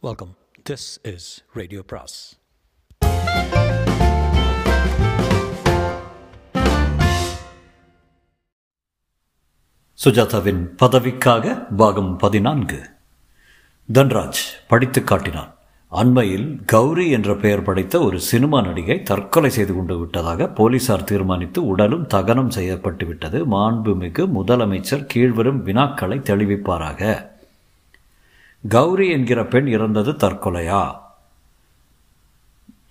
Welcome this is radio பிராஸ் சுஜாதாவின் பதவிக்காக பாகம் பதினான்கு. தன்ராஜ் படித்து காட்டினான். அண்மையில் கௌரி என்ற பெயர் படைத்த ஒரு சினிமா நடிகை தற்கொலை செய்து கொண்டு விட்டதாக போலீசார் தீர்மானித்து உடலும் தகனம் செய்யப்பட்டு விட்டது. மாண்புமிகு முதலமைச்சர் கீழ்வரும் வினாக்களை தெளிவிப்பாராக. கௌரி என்கிற பெண் இறந்தது தற்கொலையா?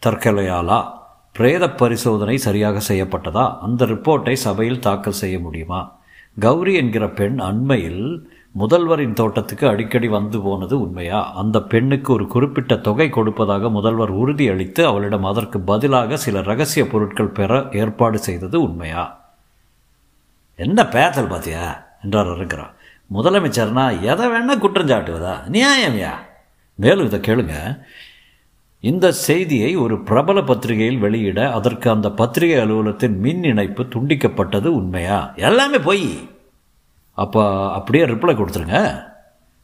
தற்கொலையாலா பிரேத பரிசோதனை சரியாக செய்யப்பட்டதா? அந்த ரிப்போர்ட்டை சபையில் தாக்கல் செய்ய முடியுமா? கௌரி என்கிற பெண் அண்மையில் முதல்வரின் தோட்டத்துக்கு அடிக்கடி வந்து போனது உண்மையா? அந்த பெண்ணுக்கு ஒரு குறிப்பிட்ட தொகை கொடுப்பதாக முதல்வர் உறுதியளித்து அவளிடம் அதற்கு பதிலாக சில ரகசிய பொருட்கள் பெற ஏற்பாடு செய்தது உண்மையா? என்ன பேத்தல் பாத்தியா? என்றார் இருக்கிறார் முதலமைச்சர்னா எதை வேணால் குற்றம் சாட்டுவதா? நியாயம்யா? மேலும் இதை கேளுங்க. இந்த செய்தியை ஒரு பிரபல பத்திரிகையில் வெளியிட அதற்கு அந்த பத்திரிகை அலுவலகத்தின் மின் இணைப்பு துண்டிக்கப்பட்டது உண்மையா? எல்லாமே பொய். அப்போ அப்படியே ரிப்ளை கொடுத்துருங்க.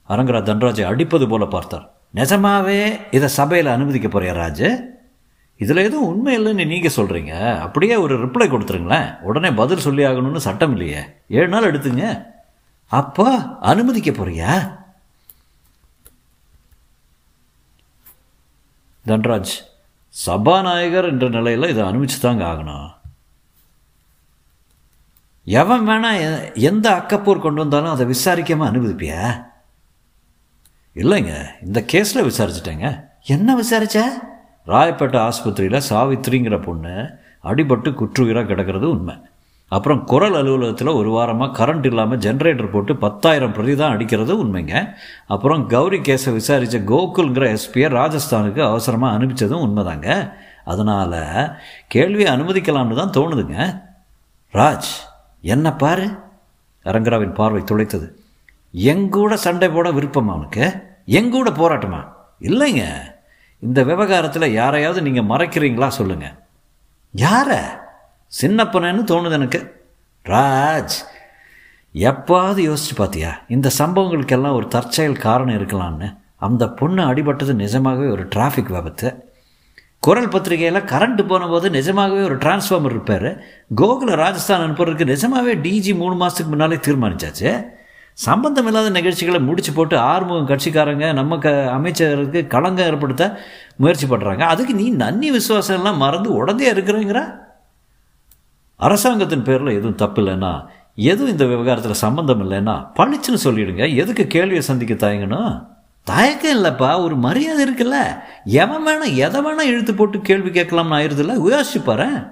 அரங்கரா தன்ராஜை அடிப்பது போல பார்த்தார். நிஜமாவே இதை சபையில் அனுமதிக்க போறியா ராஜு? இதில் எதுவும் உண்மை இல்லைன்னு நீங்கள் சொல்கிறீங்க அப்படியே ஒரு ரிப்ளை கொடுத்துருங்களேன். உடனே பதில் சொல்லி ஆகணும்னு சட்டம் இல்லையே. ஏழு நாள் எடுத்துங்க. அப்போ அனுமதிக்க போறியா? தன்ராஜ் சபாநாயகர் என்ற நிலையில் இதை அனுமதிச்சு தாங்க ஆகணும். எவன் வேணா எந்த அக்கப்பூர் கொண்டு வந்தாலும் அதை விசாரிக்காம அனுமதிப்பியா? இல்லைங்க இந்த கேஸில் விசாரிச்சிட்டேங்க. என்ன விசாரிச்ச? ராயப்பேட்டை ஆஸ்பத்திரியில் சாவித்திரிங்கிற பொண்ணு அடிபட்டு குற்றுயிராக கிடக்கிறது உண்மை. அப்புறம் குரல் அலுவலகத்தில் ஒரு வாரமாக கரண்ட் இல்லாமல் ஜென்ரேட்டர் போட்டு பத்தாயிரம் பிரதி தான் அடிக்கிறது உண்மைங்க. அப்புறம் கௌரி கேஸை விசாரித்த கோகுல்ங்கிற எஸ்பியை ராஜஸ்தானுக்கு அவசரமாக அனுப்பிச்சதும் உண்மைதாங்க. அதனால் கேள்வியை அனுமதிக்கலாம்னு தான் தோணுதுங்க. ராஜ் என்ன பாரு? அரங்கராவின் பார்வை துளைத்தது. எங்கூட சண்டை போட விருப்பமா அவனுக்கு எங்கூட போராட்டமா? இல்லைங்க. இந்த விவகாரத்தில் யாரையாவது நீங்கள் மறைக்கிறீங்களா சொல்லுங்கள் யாரை? சின்னப்பனன்னு தோணுது எனக்கு. ராஜ் எப்பாவது யோசிச்சு பார்த்தியா இந்த சம்பவங்களுக்கெல்லாம் ஒரு தற்செயல் காரணம் இருக்கலாம்னு. அந்த பொண்ணு அடிபட்டது நிஜமாகவே ஒரு டிராஃபிக் விபத்து. குரல் பத்திரிகையில் கரண்ட் போனபோது நிஜமாகவே ஒரு டிரான்ஸ்ஃபார்மர் இருப்பார். கோகுல ராஜஸ்தான் அனுப்புறதுக்கு நிஜமாகவே டிஜி மூணு மாதத்துக்கு முன்னாலே தீர்மானிச்சாச்சு. சம்பந்தம் இல்லாத நிகழ்ச்சிகளை முடிச்சு போட்டு ஆறுமுகம் கட்சிக்காரங்க நம்ம க அமைச்சருக்கு களங்கம் ஏற்படுத்த முயற்சி பண்ணுறாங்க அதுக்கு நீ நன்னி விசுவாசம் எல்லாம் மறந்து உடனே இருக்கிறேங்கிற? அரசாங்கத்தின் பேரில் எதுவும் தப்பு இல்லைன்னா எதுவும் இந்த விவகாரத்தில் சம்மந்தம் இல்லைன்னா பண்ணிச்சுன்னு சொல்லிடுங்க. எதுக்கு கேள்வியை சந்திக்க தயங்கணும் தயக்கம் இல்லைப்பா ஒரு மரியாதை இருக்குல்ல. எவன் வேணால் எதை வேணால் இழுத்து போட்டு கேள்வி கேட்கலாம்னு ஆயிருதுல்ல? யோசிச்சு பாரேன்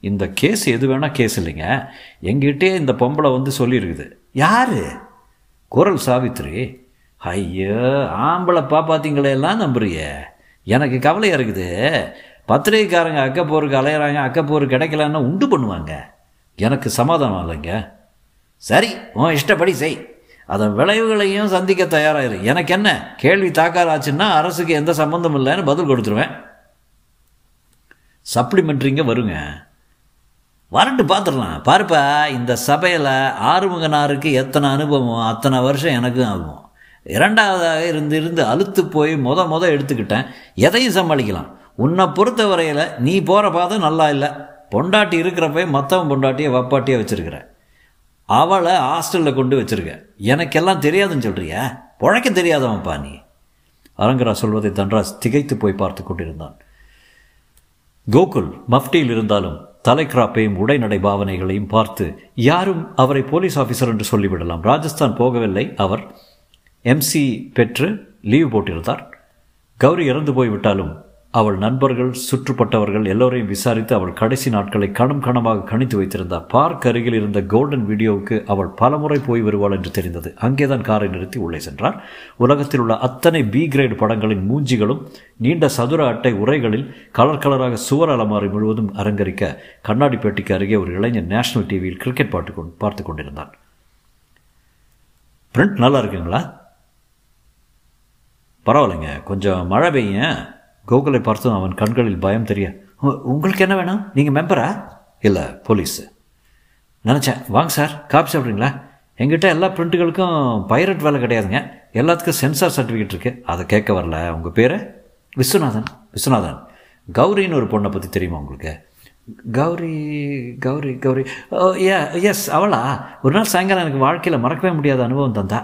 இந்த கேஸ் எது வேணால் கேஸ் இல்லைங்க. எங்கிட்டே இந்த பொம்பளை வந்து சொல்லியிருக்குது யாரு? குரல் சாவித்ரி ஐயோ ஆம்பளை பாப்பாத்தீங்களே எல்லாம் நம்புறியே. எனக்கு கவலையாக இருக்குது. பத்திரிகைக்காரங்க அக்கப்போருக்கு அலையிறாங்க அக்கப்போர் கிடைக்கலன்னா உண்டு பண்ணுவாங்க. எனக்கு சமாதானம் இல்லைங்க. சரி உன் இஷ்டப்படி செய். அதன் விளைவுகளையும் சந்திக்க தயாராகிரு எனக்கு என்ன கேள்வி தாக்காராச்சுன்னா அரசுக்கு எந்த சம்மந்தம் இல்லைன்னு பதில் கொடுத்துருவேன். சப்ளிமெண்ட்ரிங்க வருங்க. வரட்டு பார்த்துடலாம் பாருப்பா இந்த சபையில் ஆறுமுகனாருக்கு எத்தனை அனுபவம் அத்தனை வருஷம் எனக்கும் ஆகும். இரண்டாவதாக இருந்து இருந்து அழுத்து போய் மொத மொதல் எடுத்துக்கிட்டேன். எதையும் சமாளிக்கலாம். உன்னை பொறுத்த வரையில் நீ போகிற பாதை நல்லா இல்லை. பொண்டாட்டி இருக்கிறப்ப மற்றவன் பொண்டாட்டியை வப்பாட்டியே வச்சுருக்கிற. அவளை ஹாஸ்டலில் கொண்டு வச்சிருக்க. எனக்கெல்லாம் தெரியாதுன்னு சொல்கிறியா பழைக்க தெரியாதவன்ப்பா நீ. அரங்கரா சொல்வதை தன்ராஜ் திகைத்து போய் பார்த்து கொண்டிருந்தான். கோகுல் மஃப்டியில் இருந்தாலும் தலைக்கிராப்பையும் உடைநடை பாவனைகளையும் பார்த்து யாரும் அவரை போலீஸ் ஆஃபீஸர் என்று சொல்லிவிடலாம். ராஜஸ்தான் போகவில்லை அவர். எம்சி பெற்று லீவ் போட்டிருந்தார். கௌரி இறந்து போய்விட்டாலும் அவள் நண்பர்கள் சுற்றுப்பட்டவர்கள் எல்லோரையும் விசாரித்து அவள் கடைசி நாட்களை கணம் கணமாக கணித்து வைத்திருந்தார். பார்க் அருகில் இருந்த கோல்டன் வீடியோவுக்கு அவள் பலமுறை போய் வருவாள் என்று தெரிந்தது. அங்கேதான் காரை நிறுத்தி உள்ளே சென்றார் உலகத்தில் உள்ள அத்தனை பி கிரேட் படங்களின் மூஞ்சிகளும் நீண்ட சதுர அட்டை உரைகளில் கலர் கலராக சுவர் அலமாரி முழுவதும் அரங்கரிக்க கண்ணாடி பேட்டிக்கு அருகே ஒரு இளைஞன் நேஷனல் டிவியில் கிரிக்கெட் பாட்டு கொண்டு பார்த்து கொண்டிருந்தான். பிரிண்ட் நல்லா இருக்குங்களா? பரவாயில்லைங்க. கொஞ்சம் மழை பெய்யும் கோகுலை பார்த்தும் அவன் கண்களில் பயம் தெரிய உங்களுக்கு என்ன வேணும்? நீங்கள் மெம்பரா இல்லை போலீஸு நினச்சேன். வாங்க சார் காப்பி சாப்பிட்றீங்களா? எங்கிட்ட எல்லா பிரிண்ட்டுகளுக்கும் பைரட் வேலை கிடையாதுங்க. எல்லாத்துக்கும் சென்சார் சர்டிஃபிகேட் இருக்குது அதை கேட்க வரல. உங்கள் பேர்? விஸ்வநாதன். விஸ்வநாதன். கௌரின்னு ஒரு பொண்ணை பற்றி தெரியுமா உங்களுக்கு? Gauri Gauri Gauri. Oh yes அவளா? ஒரு நாள் சாயங்காலம் எனக்கு வாழ்க்கையில் மறக்கவே முடியாத அனுபவம் தந்தா.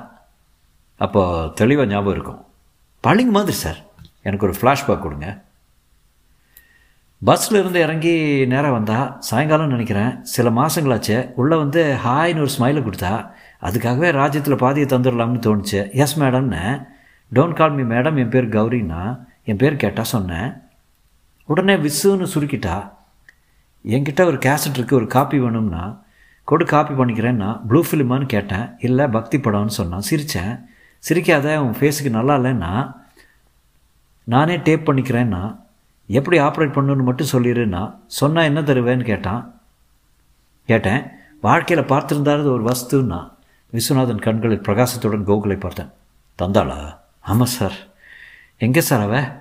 அப்போது தெளிவாக ஞாபகம் இருக்கும். பழிங்க மாதிரி சார். எனக்கு ஒரு ஃப்ளாஷ்பேக் கொடுங்க. பஸ்ஸில் இருந்து இறங்கி நேராக வந்தா சாயங்காலம் நினைக்கிறேன் சில மாதங்களாச்சு உள்ளே வந்து ஹாய்னு ஒரு ஸ்மைலை கொடுத்தா அதுக்காகவே ராஜ்யத்தில் பாதியை தந்துடலாம்னு தோணுச்சு. எஸ் மேடம்னு டோன்ட் கால் மீ மேடம் என் பேர் கௌரின்னா என் பேர் கேட்டால் சொன்னேன். உடனே விசுன்னு சுருக்கிட்டா என்கிட்ட ஒரு கேசட் இருக்குது ஒரு காப்பி வேணும்னா கொடு காப்பி பண்ணிக்கிறேன்னா ப்ளூ ஃபிலிமான்னு கேட்டேன். இல்லை பக்தி படம்னு சொன்னான். சிரித்தேன் சிரிக்காத உன் ஃபேஸுக்கு நல்லா இல்லைன்னா நானே டேப் பண்ணிக்கிறேன்னா எப்படி ஆப்ரேட் பண்ணுன்னு மட்டும் சொல்லிடுன்னா சொன்னால் என்ன தருவேன்னு கேட்டான். கேட்டேன் வாழ்க்கையில் பார்த்துருந்தாரு ஒரு வஸ்துன்னா விஸ்வநாதன் கண்களில் பிரகாசத்துடன் கோகுலை பார்த்தேன். தந்தாளா? ஆமாம் சார். எங்கே சார் அவ?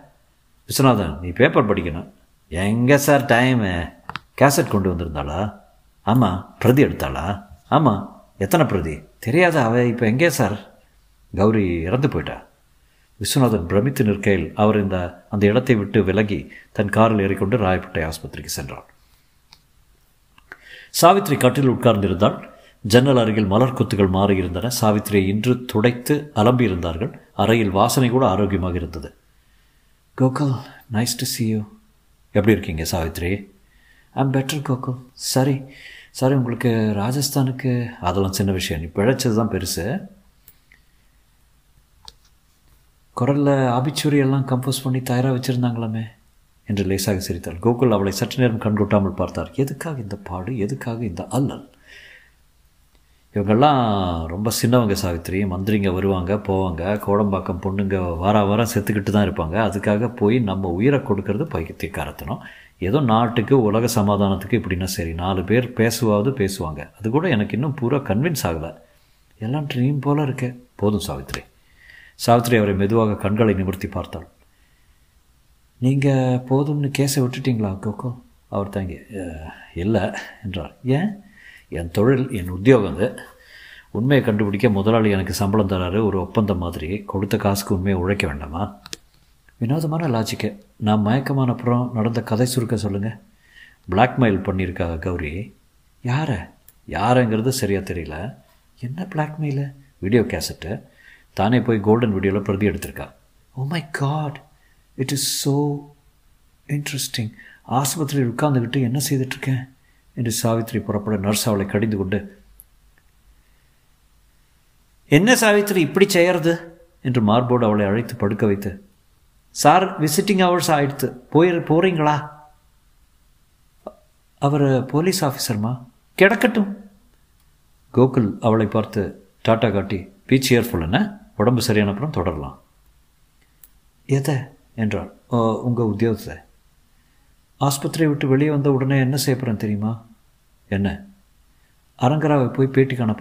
விஸ்வநாதன் நீ பேப்பர் படிக்கணும். எங்கே சார் டைமு கேசட் கொண்டு வந்திருந்தாளா? ஆமாம் பிரதி எடுத்தாளா? ஆமாம் எத்தனை பிரதி? தெரியாத அவ இப்போ எங்கே சார்? கௌரி இறந்து போயிட்டா. விஸ்வநாதன் பிரமித்து நிற்கையில் அவர் இந்த அந்த இடத்தை விட்டு விலகி தன் காரில் ஏறிக்கொண்டு ராயப்பேட்டை ஆஸ்பத்திரிக்கு சென்றார். சாவித்ரி கட்டில் உட்கார்ந்திருந்தால் ஜன்னல் அருகில் மலர் கொத்துகள் மாறியிருந்தன. சாவித்திரியை இன்று துடைத்து அலம்பியிருந்தார்கள். அறையில் வாசனை கூட ஆரோக்கியமாக இருந்தது. Gokul nice to see you எப்படி இருக்கீங்க சாவித்ரி ஐம் பெட்டர் கோகுல். சரி சரி உங்களுக்கு ராஜஸ்தானுக்கு அதெல்லாம் சின்ன விஷயம். நீ பிழைச்சது தான் பெருசு. குரலில் ஆபிச்சூரி எல்லாம் கம்போஸ் பண்ணி தயாராக வச்சுருந்தாங்களாமே என்று லேசாக சிரித்தாள். கோகுல் அவளை சற்று நேரம் கண்கொட்டாமல் பார்த்தார். எதுக்காக இந்த பாடு? எதுக்காக இந்த அல்லல்? இவங்கெல்லாம் ரொம்ப சின்னவங்க சாவித்திரி. மந்திரிங்க வருவாங்க போவாங்க. கோடம்பாக்கம் பொண்ணுங்க வார வாரம் செத்துக்கிட்டு தான் இருப்பாங்க. அதுக்காக போய் நம்ம உயிரை கொடுக்கறது பைத்தியக்காரத்தனம். ஏதோ நாட்டுக்கு உலக சமாதானத்துக்கு இப்படின்னா சரி. நாலு பேர் பேசுவாவது பேசுவாங்க. அது கூட எனக்கு இன்னும் பூரா கன்வின்ஸ் ஆகலை. எல்லாம் ட்ரீம் போல் இருக்கே. போதும் சாவித்ரி சாவித்ரி அவரை மெதுவாக கண்களை நிமிர்த்தி பார்த்தாள். நீங்கள் போதும்னு கேஸை விட்டுட்டீங்களா கோகோ? அவர் தாங்கி இல்லை என்றார் ஏன்? என் தொழில் என் உத்தியோகம் அது. உண்மையை கண்டுபிடிக்க முதலாளி எனக்கு சம்பளம் தராரு. ஒரு ஒப்பந்தம் மாதிரி. கொடுத்த காசுக்கு உண்மையை உழைக்க வேண்டாமா? வினோதமான லாஜிக்கு நான் மயக்கமான அப்புறம் நடந்த கதை சுருக்க சொல்லுங்கள் பிளாக்மெயில் பண்ணியிருக்கா கௌரி. யாரை? யாருங்கிறது சரியாக தெரியல. என்ன பிளாக்மெயிலு வீடியோ கேசட்டு தானே போய் கோல்டன் வீடியோவில் பிரதி எடுத்திருக்கா? ஓ my God it is so interesting ஆஸ்பத்திரியில் உட்கார்ந்துக்கிட்டு என்ன செய்துட்ருக்கேன் என்று சாவித்ரி புறப்பட நர்ஸ் அவளை கடிந்து கொண்டு என்ன சாவித்ரி இப்படி செய்யறது? என்று மார்போடு அவளை அழைத்து படுக்க வைத்து சார் விசிட்டிங் ஹவர்ஸ் ஆயிடுத்து. போய் போகிறீங்களா அவர் போலீஸ் ஆஃபீஸர்மா கிடக்கட்டும். கோகுல் அவளை பார்த்து டாட்டா காட்டி பீச் சியர்ஃபுல் என்ன? உடம்பு சரியான அப்புறம் தொடரலாம். எதை? என்றாள். உங்கள் உத்தியோகத்தை. ஆஸ்பத்திரியை விட்டு வெளியே வந்த உடனே என்ன செய்ய போகிறேன் தெரியுமா? என்ன? அரங்கராவை போய் பேட்டி காண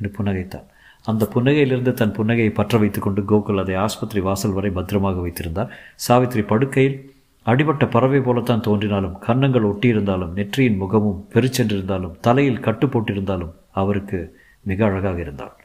என்று புன்னகைத்தாள். அந்த புன்னகையிலிருந்து தன் புன்னகையை பற்ற வைத்துக்கொண்டு கோகுல் அதை ஆஸ்பத்திரி வாசல் வரை பத்திரமாக வைத்திருந்தார். சாவித்ரி படுக்கையில் அடிபட்ட பறவை போலத்தான் தோன்றினாலும் கன்னங்கள் ஒட்டியிருந்தாலும் நெற்றியின் முகமும் பெருச்சென்றிருந்தாலும் தலையில் கட்டு போட்டிருந்தாலும் அவருக்கு மிக அழகாக இருந்தாள்.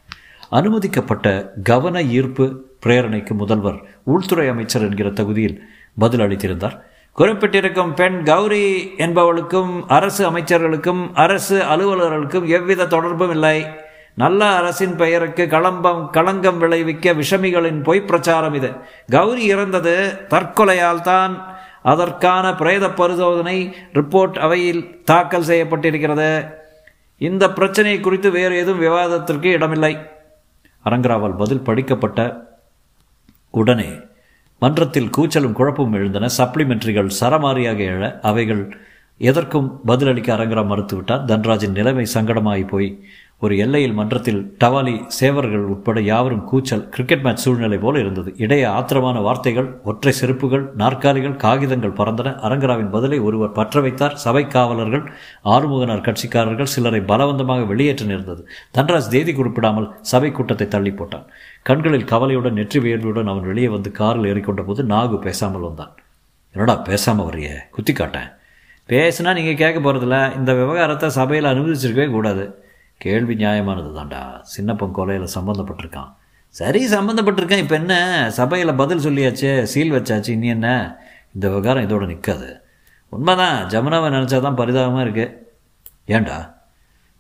அனுமதிக்கப்பட்ட கவன ஈர்ப்பு பிரேரணைக்கு முதல்வர் உள்துறை அமைச்சர் என்கிற தகுதியில் பதில் அளித்திருந்தார். குறிப்பிட்டிருக்கும் பெண் கௌரி என்பவளுக்கும் அரசு அமைச்சர்களுக்கும் அரசு அலுவலர்களுக்கும் எவ்வித தொடர்பும் இல்லை. நல்ல அரசின் பெயருக்கு களம்பம் களங்கம் விளைவிக்க விஷமிகளின் பொய் பிரச்சாரம் இது. கௌரி இறந்தது தற்கொலையால் தான். அதற்கான பிரேத பரிசோதனை ரிப்போர்ட் அவையில் தாக்கல் செய்யப்பட்டிருக்கிறது. இந்த பிரச்சனை குறித்து வேறு எதுவும் விவாதத்திற்கு இடமில்லை. அரங்கராவால் பதில் படிக்கப்பட்ட உடனே மன்றத்தில் கூச்சலும் குழப்பமும் எழுந்தன. சப்ளிமெண்ட்ரிகள் சரமாரியாக எழ அவைகள் எதற்கும் பதிலளிக்க அரங்கரா மறுத்துவிட்டார். தன்ராஜின் நிலைமை சங்கடமாகி போய் ஒரு எல்லையில் மன்றத்தில் டவாலி சேவர்கள் உட்பட யாவரும் கூச்சல் கிரிக்கெட் மேட்ச் சூழ்நிலை போல இருந்தது. இடையே ஆத்திரமான வார்த்தைகள் ஒற்றை செருப்புகள் நாற்காலிகள் காகிதங்கள் பறந்தன. அரங்கராவின் பதிலை ஒருவர் பற்ற வைத்தார். சபை காவலர்கள் ஆறுமுகனார் கட்சிக்காரர்கள் சிலரை பலவந்தமாக வெளியேற்ற நேர்ந்தது. தன்ராஜ் தேதி குறிப்பிடாமல் சபை கூட்டத்தை தள்ளி போட்டான். கண்களில் கவலையுடன் நெற்றி வியர்வையுடன் அவன் வெளியே வந்து காரில் ஏறிக்கொண்ட போது நாகு பேசாமல் வந்தான். என்னடா பேசாமல் வரைய குத்தி காட்டேன் பேசுனா நீங்கள் கேட்க போகிறதில்ல இந்த விவகாரத்தை சபையில் அனுமதிச்சிருக்கவே கூடாது. கேள்வி நியாயமானது தான்டா. சின்னப்பன் கொலையில் சம்மந்தப்பட்டிருக்கான் சரி சம்மந்தப்பட்டிருக்கேன் இப்போ என்ன? சபையில் பதில் சொல்லியாச்சு? சீல் வச்சாச்சு. இனி என்ன? இந்த விவகாரம் இதோடு நிற்காது உண்மைதான். ஜமுனாவை நினச்சா தான் பரிதாபமாக இருக்குது ஏண்டா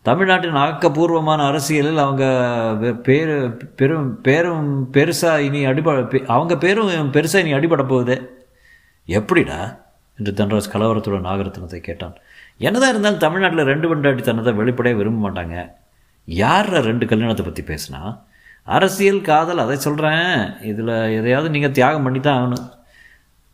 தமிழ்நாட்டின் ஆக்கப்பூர்வமான அரசியலில் அவங்க பேரு பெரும் பேரும் பெருசாக இனி அடிபட அவங்க பேரும் பெருசாக இனி அடிபட போகுது. எப்படிடா? என்று தன்ராஜ் கலவரத்துடன் நாகரத்னத்தை கேட்டான். என்னதான் இருந்தாலும் தமிழ்நாட்டில் ரெண்டு பண்டாட்டித்தனத்தை வெளிப்படையாக விரும்ப மாட்டாங்க. யார் ரெண்டு கல்யாணத்தை பற்றி பேசுனா? அரசியல் காதல் அதை சொல்கிறேன் இதில் எதையாவது நீங்கள் தியாகம் பண்ணி தான் ஆகணும்.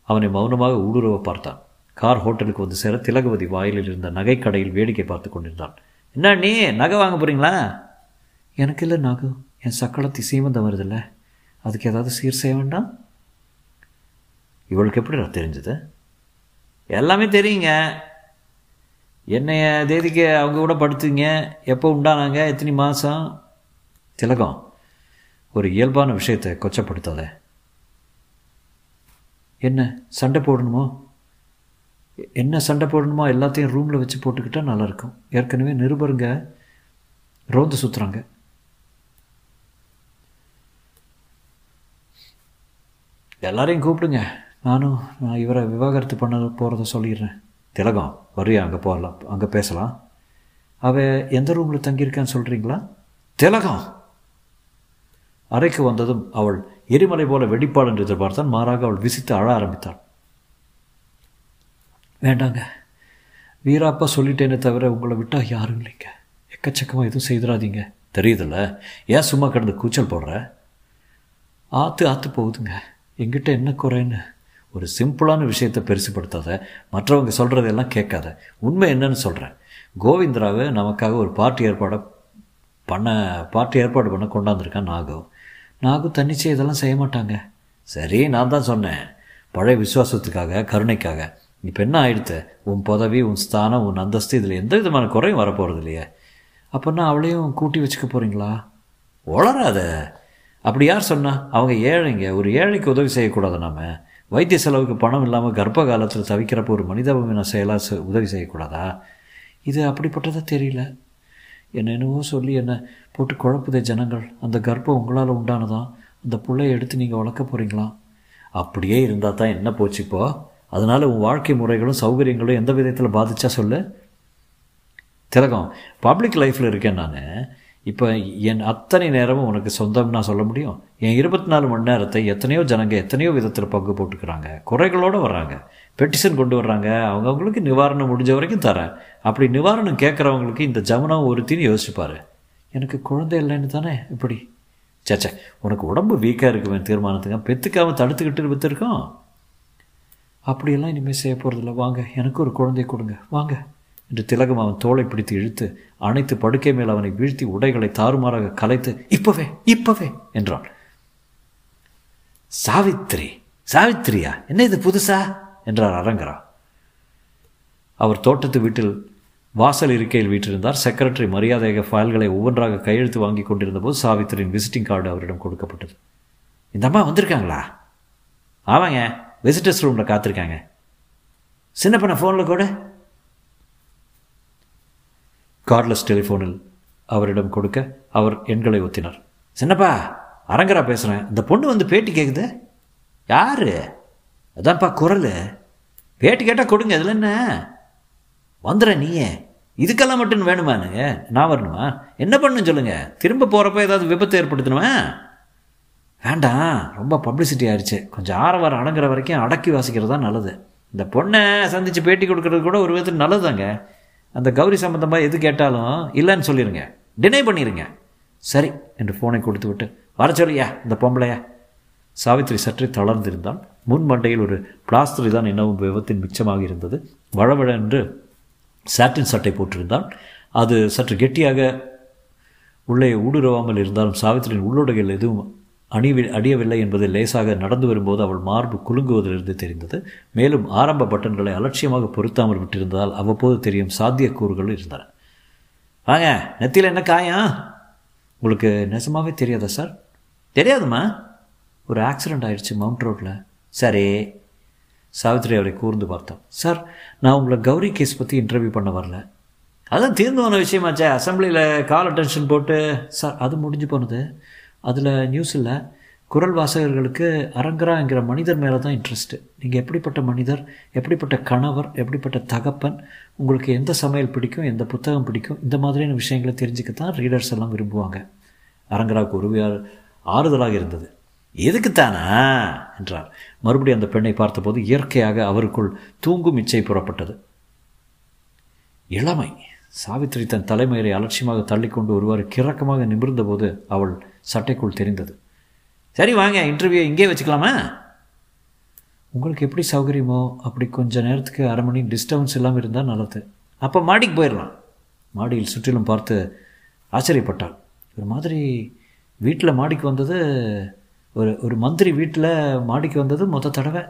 அவனை மௌனமாக ஊடுருவ பார்த்தான். கார் ஹோட்டலுக்கு வந்து சேர திலகவதி வாயிலில் இருந்த நகைக்கடையில் வேடிக்கை பார்த்து கொண்டிருந்தான். என்ன நீ நகை வாங்க போகிறீங்களா எனக்கு இல்லை நகை. என் சக்களத்தி சீமந்தம் வருதில்ல. அதுக்கு ஏதாவது சீர் செய்ய வேண்டாம்? இவளுக்கு எப்படி நான் தெரிஞ்சது? எல்லாமே தெரியுங்க. என்னைய தேதிக்கு அவங்க கூட படுத்துங்க. எப்போ உண்டானாங்க? எத்தனை மாதம் திலகம் ஒரு இயல்பான விஷயத்தை கொச்சப்படுத்தாத. என்ன சண்டை போடணுமோ? என்ன சண்டை போடணுமோ? எல்லாத்தையும் ரூமில் வச்சு போட்டுக்கிட்டா நல்லாயிருக்கும். ஏற்கனவே நிருபருங்க ரோந்து சுற்றுறாங்க எல்லாரையும் கூப்பிடுங்க. நானும் நான் இவரை விவாகரத்து பண்ண போகிறத சொல்லிடுறேன். திலகம் வரியா அங்கே போகலாம் அங்கே பேசலாம். அவள் எந்த ரூமில் தங்கியிருக்கான்னு சொல்கிறீங்களா திலகம்! அறைக்கு வந்ததும் அவள் எரிமலை போல வெடிப்பாள் என்று எதிர்பார்த்தான். மாறாக அவள் விசித்து அழ ஆரம்பித்தாள். வேண்டாங்க. வீராப்பா சொல்லிட்டேனே தவிர உங்களை விட்டால் யாரும் இல்லைங்க. எக்கச்சக்கமாக எதுவும் செய்திடாதீங்க தெரியுதுல்ல. ஏன் சும்மா கிடந்து கூச்சல் போடுற? ஆற்று ஆற்று போகுதுங்க. எங்கிட்ட என்ன குறைன்னு? ஒரு சிம்பிளான விஷயத்தை பெருசுப்படுத்தாத மற்றவங்க சொல்கிறதெல்லாம் கேட்காத. உண்மை என்னன்னு சொல்கிறேன் கோவிந்தராவை நமக்காக ஒரு பார்ட்டி ஏற்பாடை பண்ண பார்ட்டி ஏற்பாடு பண்ண கொண்டாந்துருக்கான் நாகு நாகு தன்னிச்சை இதெல்லாம் செய்ய மாட்டாங்க. சரி நான் தான் சொன்னேன். பழைய விசுவாசத்துக்காக கருணைக்காக. இப்போ என்ன ஆயிடுத்து? உன் பதவி உன் ஸ்தானம் உன் அந்தஸ்து இதில் எந்த விதமான குறையும் வரப்போகிறது இல்லையே. அப்போன்னா அவளையும் கூட்டி வச்சுக்க போகிறீங்களா வளராத அப்படி யார் சொன்னா அவங்க ஏழைங்க ஒரு ஏழைக்கு உதவி செய்யக்கூடாது நாம. வைத்திய செலவுக்கு பணம் இல்லாமல் கர்ப்ப காலத்தில் தவிக்கிறப்போ ஒரு மனிதாபிமான செயலாக உதவி செய்யக்கூடாதா? இது அப்படிப்பட்டதாக தெரியல. என்னென்னவோ சொல்லி என்ன போட்டு குழப்புதே ஜனங்கள். அந்த கர்ப்பம் உங்களால் உண்டானதான் அந்த பிள்ளைய எடுத்து நீங்கள் வளர்க்க போகிறீங்களா அப்படியே இருந்தால் தான் என்ன போச்சு இப்போ? அதனால் உன் வாழ்க்கை முறைகளும் சௌகரியங்களும் எந்த விதத்தில் பாதிச்சா சொல்லு? திலகம் பப்ளிக் லைஃப்பில் இருக்கேன் நான். இப்போ என் அத்தனை நேரமும் உனக்கு சொந்தம் நான் சொல்ல முடியும்? என் இருபத்தி நாலு மணி நேரத்தை எத்தனையோ ஜனங்க எத்தனையோ விதத்தில் பங்கு போட்டுக்கிறாங்க. குறைகளோடு வர்றாங்க. பெட்டிஷன் கொண்டு வர்றாங்க. அவங்கவுங்களுக்கு நிவாரணம் முடிஞ்ச வரைக்கும் தரேன். அப்படி நிவாரணம் கேட்குறவங்களுக்கு இந்த ஜமுனாவும் ஒருத்தின்னு யோசிப்பார். எனக்கு குழந்தை இல்லைன்னு தானே? இப்படி. சேச்சே உனக்கு உடம்பு வீக்காக இருக்குவேன் தீர்மானத்துக்கு. பெத்துக்காமல் தடுத்துக்கிட்டு விற்றுருக்கோம் அப்படியெல்லாம் இனிமேல் செய்ய போகிறதில்ல வாங்க. எனக்கு ஒரு குழந்தை கொடுங்க. வாங்க. என்று திலகம் அவன் தோளை பிடித்து இழுத்து அனைத்து படுக்கை மேல் அவனை வீழ்த்தி உடைகளை தாறுமாறாக கலைத்து இப்பவே இப்பவே என்றான். சாவித்திரி சாவித்திரியா என்ன இது புதுசா? என்றார் அரங்கரா. அவர் தோட்டத்து வீட்டில் வாசல் இருக்கையில் வீற்றிருந்தார். செக்ரட்டரி மரியாதையாக ஃபைல்களை ஒவ்வொன்றாக கையெழுத்து வாங்கி கொண்டிருந்த போது சாவித்திரியின் விசிட்டிங் கார்டு அவரிடம் கொடுக்கப்பட்டது. இந்த அம்மா வந்திருக்காங்களா? ஆமாங்க விசிட்டர்ஸ் ரூமில் காத்திருக்காங்க. சின்ன பண்ண ஃபோனில் கூட. கார்ட்லெஸ் டெலிஃபோனில் அவரிடம் கொடுக்க அவர் எண்களை ஒத்தினார் சின்னப்பா அரங்கரா பேசுகிறேன் இந்த பொண்ணு வந்து பேட்டி கேட்குது யார்? அதான்ப்பா குரல். பேட்டி கேட்டால் கொடுங்க இதில் என்ன? வந்துடுறேன் நீயே. இதுக்கெல்லாம் மட்டும் வேணுமானுங்க நான் வரணுமா? என்ன பண்ணுன்னு சொல்லுங்கள் திரும்ப போகிறப்ப ஏதாவது விபத்து ஏற்படுத்தணுமா? வேண்டாம் ரொம்ப பப்ளிசிட்டி ஆயிடுச்சு கொஞ்சம் ஆரவாரம் அடங்குற வரைக்கும் அடக்கி வாசிக்கிறது தான் நல்லது. இந்த பொண்ணை சந்தித்து பேட்டி கொடுக்கறது கூட ஒரு விதத்தில் நல்லதுதாங்க. அந்த கௌரி சம்பந்தமாக எது கேட்டாலும் இல்லைன்னு சொல்லிடுங்க டினை பண்ணிடுங்க சரி என்று ஃபோனை கொடுத்து விட்டு வர சொல்லியா இந்த பொம்பளையா? சாவித்திரி சற்றே தளர்ந்திருந்தாள். முன் மண்டையில் ஒரு பிளாஸ்டரி தான் என்னவும் விபத்தின் மிச்சமாக இருந்தது. வழவழ என்று சாட்டின் சட்டை போட்டிருந்தான் அது சற்று கெட்டியாக உள்ளே ஊடுருவாமல் இருந்தாலும் சாவித்திரியின் உள்ளுடைகள் எதுவும் அணிவி அடியவில்லை என்பது லேசாக நடந்து வரும்போது அவள் மார்பு குலுங்குவதிலிருந்து தெரிந்தது. மேலும் ஆரம்ப பட்டன்களை அலட்சியமாக பொருத்தாமல் விட்டிருந்ததால் அவ்வப்போது தெரியும் சாத்தியக்கூறுகள் இருந்தன. வாங்க நெத்தியில் என்ன காயா உங்களுக்கு நெசமாகவே தெரியாதா சார்? தெரியாதுமா ஒரு ஆக்சிடெண்ட் ஆயிடுச்சு மவுண்ட் ரோட்டில் சரி. சாவித்திரி அவரை கூர்ந்து பார்த்தோம் சார் நான் உங்களை கௌரி கேஸ் பற்றி இன்டர்வியூ பண்ண வரல. அதான் தீர்ந்து போன விஷயமாச்சே. அசம்பிளியில் கால் அட்டென்ஷன் போட்டு. சார் அது முடிஞ்சு போனது. அதில் நியூஸில் குரல் வாசகர்களுக்கு அரங்கராங்கிற மனிதர் மேலே தான் இன்ட்ரெஸ்ட்டு நீங்கள் எப்படிப்பட்ட மனிதர் எப்படிப்பட்ட கணவர் எப்படிப்பட்ட தகப்பன் உங்களுக்கு எந்த சமையல் பிடிக்கும் எந்த புத்தகம் பிடிக்கும் இந்த மாதிரியான விஷயங்களை தெரிஞ்சுக்க தான் ரீடர்ஸ் எல்லாம் விரும்புவாங்க. அரங்கராவுக்கு உருவியார் ஆறுதலாக இருந்தது. எதுக்குத்தானா? என்றார். மறுபடியும் அந்த பெண்ணை பார்த்தபோது இயற்கையாக அவருக்குள் தூங்கும் இச்சை புறப்பட்டது. இளமை. சாவித்திரி தன் தலைமையை அலட்சியமாக தள்ளிக்கொண்டு ஒருவாறு கிறக்கமாக நிமிர்ந்தபோது அவள் சட்டைக்குள் தெரிந்தது. சரி வாங்க இன்டர்வியூ இங்கே வச்சுக்கலாமா? உங்களுக்கு எப்படி சௌகரியமோ அப்படி கொஞ்ச நேரத்துக்கு அரை மணி டிஸ்டர்பன்ஸ் இல்லாமல் இருந்தால் நல்லது. அப்போ மாடிக்கு போயிடலாம். மாடியில் சுற்றிலும் பார்த்து ஆச்சரியப்பட்டாள். ஒரு மாதிரி வீட்டில் மாடிக்கு வந்தது ஒரு ஒரு மந்திரி வீட்டில் மாடிக்கு வந்தது மொத்த தடவை.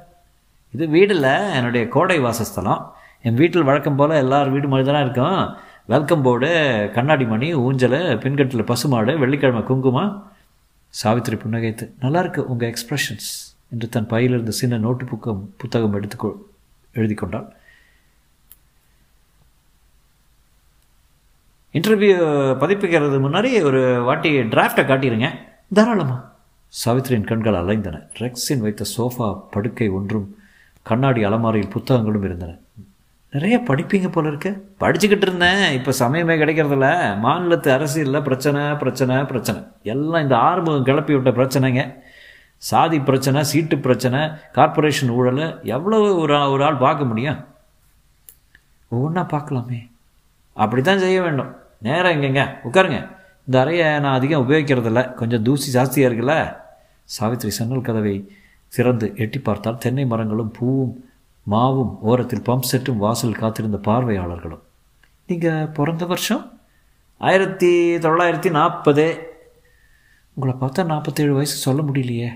இது வீடில் என்னுடைய கோடை வாசஸ்தலம். என் வீட்டில் வழக்கம் போல் எல்லார் வீடு மாதிரி தான் இருக்கும். வெல்கம் போர்டு கண்ணாடி மணி ஊஞ்சலை பின்கட்டில் பசுமாடு வெள்ளிக்கிழமை குங்குமம் சாவித்திரி புன்னகைத்து நல்லா இருக்கு உங்கள் எக்ஸ்ப்ரெஷன்ஸ் என்று தன் பையிலிருந்து சின்ன நோட்டு புக்கம் புத்தகம் எடுத்து எழுதி கொண்டாள் இன்டர்வியூ பதிப்பிக்கிறது முன்னாடி ஒரு வாட்டி டிராஃப்டை காட்டிடுங்க தாராளமா. சாவித்திரியின் கண்கள் அலைந்தன. ரெக்ஸின் வைத்த சோஃபா படுக்கை ஒன்றும் கண்ணாடி அலமாரியில் புத்தகங்களும் இருந்தன. நிறைய படிப்பீங்க போல இருக்கு. படிச்சுக்கிட்டு இருந்தேன். இப்போ சமயமே கிடைக்கிறதில்ல. மாநிலத்து அரசியலில் பிரச்சனை பிரச்சனை பிரச்சனை. எல்லாம் இந்த ஆறுமுகம் கிளப்பி விட்ட பிரச்சனைங்க. சாதி பிரச்சனை சீட்டு பிரச்சனை கார்ப்பரேஷன் ஊழல் எவ்வளோ ஒரு ஒரு ஆள் பார்க்க முடியும்? ஒவ்வொன்றா பார்க்கலாமே. அப்படி தான் செய்ய வேண்டும். நேரம் எங்கெங்க? உட்காருங்க. இந்த அறையை நான் அதிகம் உபயோகிக்கிறதில்ல. கொஞ்சம் தூசி ஜாஸ்தியாக இருக்குல்ல? சாவித்திரி சன்னல் கதவை திறந்து எட்டி பார்த்தால் தென்னை மரங்களும் பூவும் மாவும் ஓரத்தில் பம்ப் செட்டும் வாசல் காத்திருந்த பார்வையாளர்களும். நீங்கள் பிறந்த வருஷம்? ஆயிரத்தி தொள்ளாயிரத்தி நாற்பது. உங்களை பார்த்தா நாற்பத்தேழு வயசு சொல்ல முடியலையே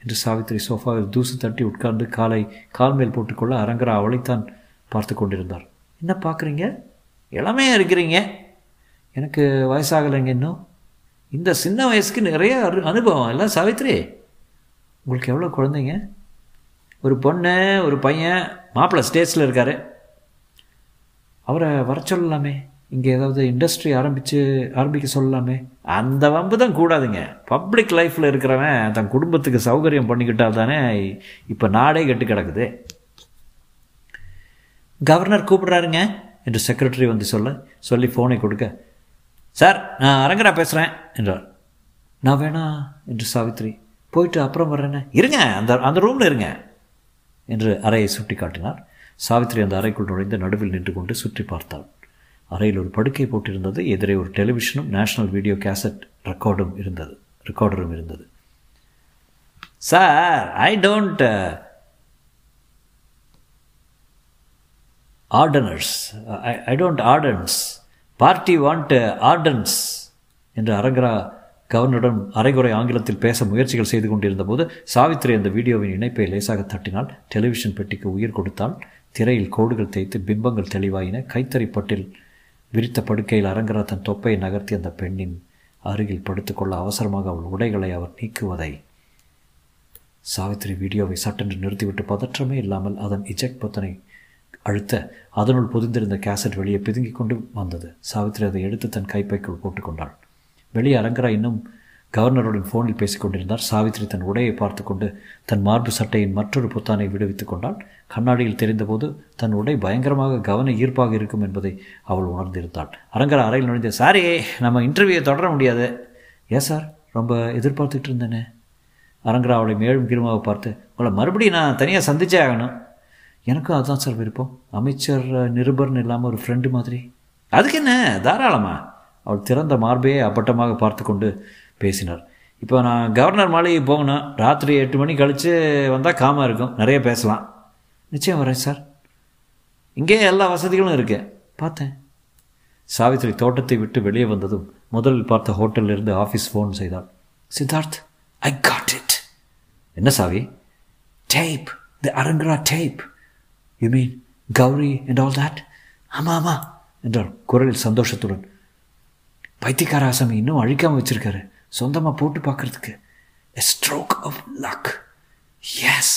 என்று சாவித்திரி சோஃபாவில் தூசு தட்டி உட்கார்ந்து காலை கால் மேல் போட்டுக்கொள்ள அரங்கரா அவளைத்தான் பார்த்து கொண்டிருந்தார். என்ன பார்க்குறீங்க? இளமையாக இருக்கிறீங்க. எனக்கு வயசாகலைங்க இன்னும். இந்த சின்ன வயசுக்கு நிறைய அரு அனுபவம் இல்லை சாவித்ரி உங்களுக்கு எவ்வளோ குழந்தைங்க? ஒரு பொண்ணு ஒரு பையன் மாப்பிள்ளை ஸ்டேட்ஸில் இருக்கார். அவரை வர சொல்லலாமே. இங்கே ஏதாவது இண்டஸ்ட்ரி ஆரம்பித்து ஆரம்பிக்க சொல்லலாமே. அந்த வம்பு தான் கூடாதுங்க. பப்ளிக் லைஃப்பில் இருக்கிறவன் தன் குடும்பத்துக்கு சௌகரியம் பண்ணிக்கிட்டால் தானே இப்போ நாடே கெட்டு கிடக்குது. கவர்னர் கூப்பிடுறாருங்க என்று செக்ரட்டரி வந்து சொல்ல சொல்லி ஃபோனை கொடுக்க. சார் நான் அரங்கரா பேசுகிறேன் என்றார். நான் வேணா என்று சாவித்ரி போயிட்டு அப்புறம் வர்றேன்னு இருங்க அந்த அந்த ரூமில் இருங்க. என்று அறையை சுட்டி காட்டினார் சாவித்ரி அந்த அறைக்குள் நுழைந்து நடுவில் நின்று கொண்டு சுற்றி பார்த்தாள். அறையில் ஒரு படுக்கை போட்டிருந்தது. எதிரே ஒரு டெலிவிஷனும் நேஷனல் வீடியோ கேசட் ரெக்கார்டும் இருந்தது. ரெக்கார்டரும் இருந்தது. Sir I don't ஆர்டனர்ஸ். I don't ஆர்டன்ஸ். Party want ஆர்டன்ஸ் என்று அரங்கரா கவர்னருடன் அரைகுறை ஆங்கிலத்தில் பேச முயற்சிகள் செய்து கொண்டிருந்த போது சாவித்திரி அந்த வீடியோவின் இணைப்பை லேசாக தட்டினால் டெலிவிஷன் பெட்டிக்கு உயிர் கொடுத்தால் திரையில் கோடுகள் தேய்த்து பிம்பங்கள் தெளிவாயின. கைத்தறிப்பட்டில் விரித்த படுக்கையில் அரங்கரா தன் தொப்பையை நகர்த்தி அந்த பெண்ணின் அருகில் படுத்துக்கொள்ள அவசரமாக அவள் உடைகளை அவர் நீக்குவதை சாவித்திரி வீடியோவை சட்டென்று நிறுத்திவிட்டு பதற்றமே இல்லாமல் அதன் இஜெக்ட் பத்தனை அழுத்த அதனுள் புதிந்திருந்த கேசட் வெளியே பிதுங்கிக் கொண்டு வந்தது. சாவித்திரி அதை எடுத்து தன் கைப்பைக்குள் போட்டுக்கொண்டாள் வெளியே அரங்கரா இன்னும் கவர்னருடன் ஃபோனில் பேசிக்கொண்டிருந்தார். சாவித்ரி சாவித்திரி தன் உடையை பார்த்து கொண்டு தன் மார்பு சட்டையின் மற்றொரு புத்தானை விடுவித்துக் கொண்டாள். கண்ணாடியில் தெரிந்தபோது தன் உடை பயங்கரமாக கவன ஈர்ப்பாக இருக்கும் என்பதை அவள் உணர்ந்திருந்தாள். அரங்கரா அறையில் நுழைந்த சாரி நம்ம இன்டர்வியூவை தொடர முடியாது. ஏன் சார்? ரொம்ப எதிர்பார்த்துட்டு இருந்தேனே. அரங்கரா அவளை மேலும் கீழமாக பார்த்து உங்களை மறுபடியும் நான் தனியாக சந்திச்சே ஆகணும். எனக்கும் அதுதான் சார் விருப்பம். அமைச்சர் நிருபர்னு இல்லாமல் ஒரு ஃப்ரெண்டு மாதிரி. அதுக்கு என்ன? தாராளமா? அவள் திறந்த மார்பையே அப்பட்டமாக பார்த்து கொண்டு பேசினார். இப்போ நான் கவர்னர் மாளிகை போகணும். ராத்திரி எட்டு மணி கழித்து வந்தால் காமாக இருக்கும். நிறைய பேசலாம். நிச்சயம் வரேன் சார். இங்கே எல்லா வசதிகளும் இருக்கு. பார்த்தேன். சாவித்ரி தோட்டத்தை விட்டு வெளியே வந்ததும் முதலில் பார்த்த ஹோட்டலில் இருந்து ஆஃபீஸ் ஃபோன் செய்தாள். சித்தார்த் ஐ காட் இட் என்ன சாவி? Tape the அரங்கரா tape you mean Gauri and all that ஆமாம் ஆமாம் என்றார் குரலில் சந்தோஷத்துடன். பைத்தியக்கார ஆசாமி இன்னும் அழிக்காமல் வச்சுருக்காரு. சொந்தமாக போட்டு பார்க்குறதுக்கு a stroke of luck yes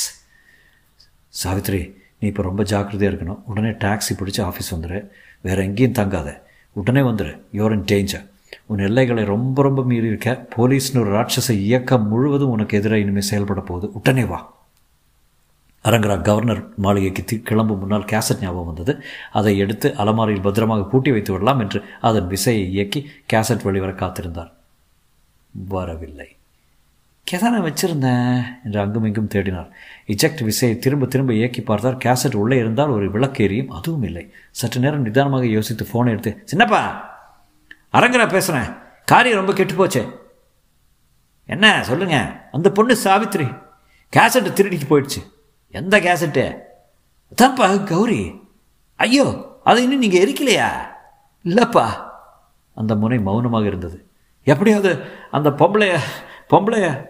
Savitri நீ இப்போ ரொம்ப ஜாக்கிரதையாக இருக்கணும். உடனே டாக்ஸி பிடிச்சி ஆஃபீஸ் வந்துடு வேறு எங்கேயும் தங்காத. உடனே வந்துடு யோர் இன் டேஞ்சர் உன் எல்லைகளை ரொம்ப ரொம்ப மீறி இருக்க போலீஸ்னு ஒரு ராட்சச இயக்கம் முழுவதும் உனக்கு எதிராக இனிமேல் செயல்பட போகுது. உடனே வா. அரங்கரா கவர்னர் மாளிகைக்கு கிளம்பும் முன்னால் கேசட் ஞாபகம் வந்தது. அதை எடுத்து அலமாரியில் பத்திரமாக பூட்டி வைத்து விடலாம் என்று அதன் விசையை இயக்கி கேசட் வெளிவர காத்திருந்தார். வரவில்லை. கேதான வச்சிருந்தேன் என்று அங்கும் இங்கும் தேடினார். இஜெக்ட் விசையை திரும்ப திரும்ப இயக்கி பார்த்தார். கேசட் உள்ளே இருந்தால் ஒரு விளக்கு எரியும் அதுவும் இல்லை. சற்று நேரம் நிதானமாக யோசித்து ஃபோனை எடுத்து சின்னப்பா அரங்கரா பேசுகிறேன் காரியம் ரொம்ப கெட்டு போச்சே. என்ன? சொல்லுங்க. அந்த பொண்ணு சாவித்ரி. கேசட் திருடிட்டு போயிடுச்சு. எந்த கேசட்டு? அதான்ப்பா கௌரி. ஐயோ அதை இன்னும் நீங்கள் எரிக்கலையா? இல்லைப்பா. அந்த முனை மௌனமாக இருந்தது. எப்படியாவது அந்த பொம்பளைய பொம்பளைய